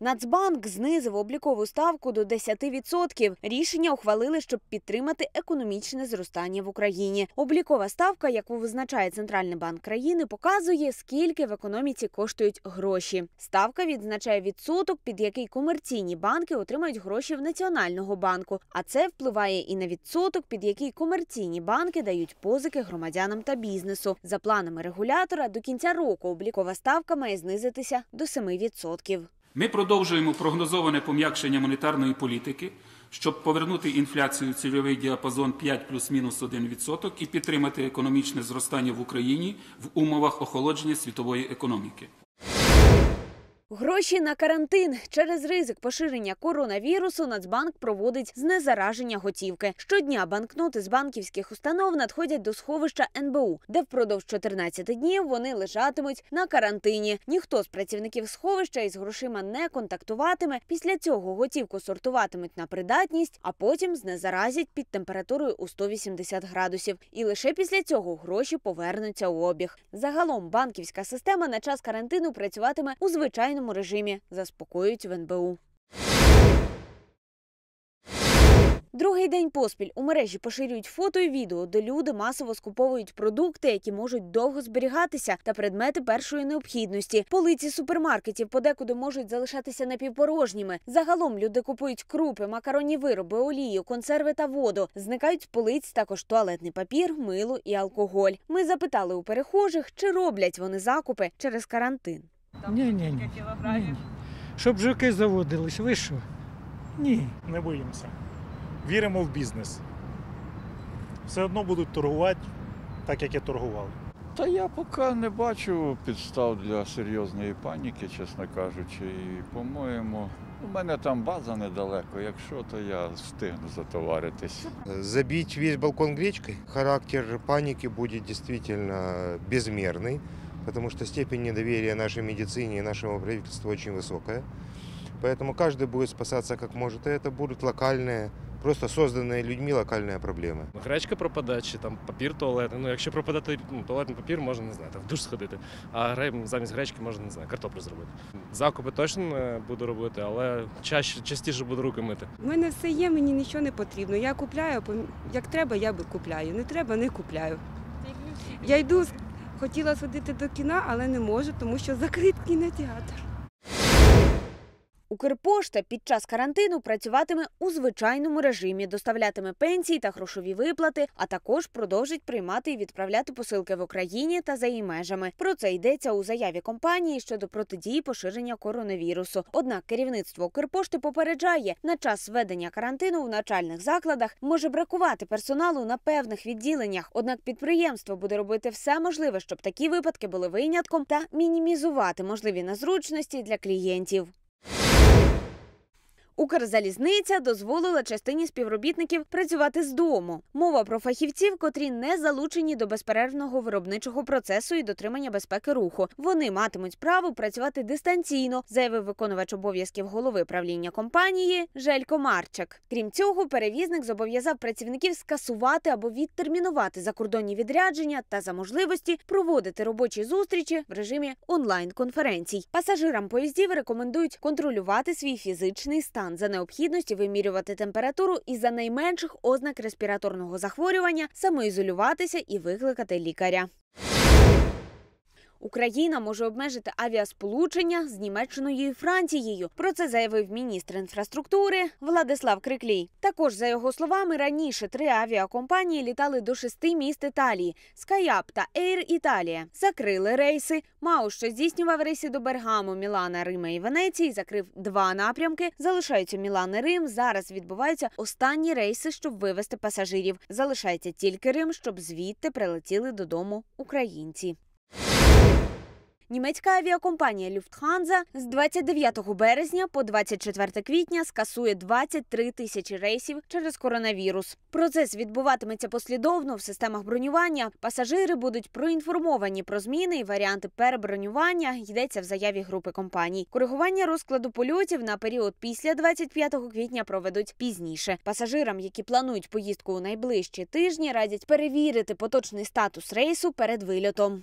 Нацбанк знизив облікову ставку до 10%. Рішення ухвалили, щоб підтримати економічне зростання в Україні. Облікова ставка, яку визначає Центральний банк країни, показує, скільки в економіці коштують гроші. Ставка відзначає відсоток, під який комерційні банки отримають гроші в Національного банку. А це впливає і на відсоток, під який комерційні банки дають позики громадянам та бізнесу. За планами регулятора, до кінця року облікова ставка має знизитися до 7%. Ми продовжуємо прогнозоване пом'якшення монетарної політики, щоб повернути інфляцію в цільовий діапазон 5 плюс-мінус 1% і підтримати економічне зростання в Україні в умовах охолодження світової економіки. Гроші на карантин через ризик поширення коронавірусу Нацбанк проводить знезараження готівки. Щодня банкноти з банківських установ надходять до сховища НБУ, де впродовж 14 днів вони лежатимуть на карантині. Ніхто з працівників сховища із грошима не контактуватиме. Після цього готівку сортуватимуть на придатність, а потім знезаразять під температурою у 180 градусів. І лише після цього гроші повернуться у обіг. Загалом банківська система на час карантину працюватиме у звичайному режимі, заспокоюють в НБУ. Другий день поспіль у мережі поширюють фото і відео, де люди масово скуповують продукти, які можуть довго зберігатися, та предмети першої необхідності. Полиці супермаркетів подекуди можуть залишатися напівпорожніми. Загалом люди купують крупи, макаронні вироби, олію, консерви та воду. Зникають з полиць також туалетний папір, мило і алкоголь. Ми запитали у перехожих, чи роблять вони закупи через карантин. Ні, ні, ні. ні. Щоб жуки заводились, ви що? Ні. не боїмося. Віримо в бізнес. Все одно будуть торгувати так, як і торгували. Та я поки не бачу підстав для серйозної паніки, чесно кажучи. І, по-моєму, у мене там база недалеко. Якщо, то я встигну затоваритись. Забить весь балкон гречкой. Характер паники будет действительно безмерный, потому что степень недоверия нашей медицине и нашему правительству очень высокая. Поэтому каждый будет спасаться как может, и это будут локальные, просто созданные людьми локальные проблемы. Гречка пропаде, чи там папір туалетний. Ну, якщо пропаде той ну, туалетний папір, можна не знаю, там, в душ сходити. А гре- замість гречки можна не знаю, картоплю зробити. Закупи точно не буду робити, але чаще, частіше буду руки мити. У мене все є, мені нічого не потрібно. Я купляю, пом- як треба, я би купляю. Не треба, не купляю. Я йду, з- хотіла сходити до кіна, але не можу, тому що закрит кінотеатр. Укрпошта під час карантину працюватиме у звичайному режимі, доставлятиме пенсії та грошові виплати, а також продовжить приймати і відправляти посилки в Україні та за її межами. Про це йдеться у заяві компанії щодо протидії поширення коронавірусу. Однак керівництво Укрпошти попереджає, на час введення карантину в навчальних закладах може бракувати персоналу на певних відділеннях. Однак підприємство буде робити все можливе, щоб такі випадки були винятком та мінімізувати можливі незручності для клієнтів. Укрзалізниця дозволила частині співробітників працювати з дому. Мова про фахівців, котрі не залучені до безперервного виробничого процесу і дотримання безпеки руху. Вони матимуть право працювати дистанційно, заявив виконувач обов'язків голови правління компанії Желько Марчак. Крім цього, перевізник зобов'язав працівників скасувати або відтермінувати закордонні відрядження та за можливості проводити робочі зустрічі в режимі онлайн-конференцій. Пасажирам поїздів рекомендують контролювати свій фізичний стан за необхідності вимірювати температуру і за найменших ознак респіраторного захворювання самоізолюватися і викликати лікаря. Україна може обмежити авіасполучення з Німеччиною і Францією. Про це заявив міністр інфраструктури Владислав Криклій. Також, за його словами, раніше три авіакомпанії літали до шести міст Італії: SkyUp та Air Italia. Закрили рейси. МАУ, що здійснював рейси до Бергамо, Мілана, Рима і Венеції, закрив два напрямки. Залишаються Мілан і Рим. Зараз відбуваються останні рейси, щоб вивезти пасажирів. Залишається тільки Рим, щоб звідти прилетіли додому українці. Німецька авіакомпанія Люфтханза з 29 березня по 24 квітня скасує 23 тисячі рейсів через коронавірус. Процес відбуватиметься послідовно в системах бронювання. Пасажири будуть проінформовані про зміни і варіанти перебронювання. Йдеться в заяві групи компаній. Коригування розкладу польотів на період після 25 квітня проведуть пізніше. Пасажирам, які планують поїздку у найближчі тижні, радять перевірити поточний статус рейсу перед вильотом.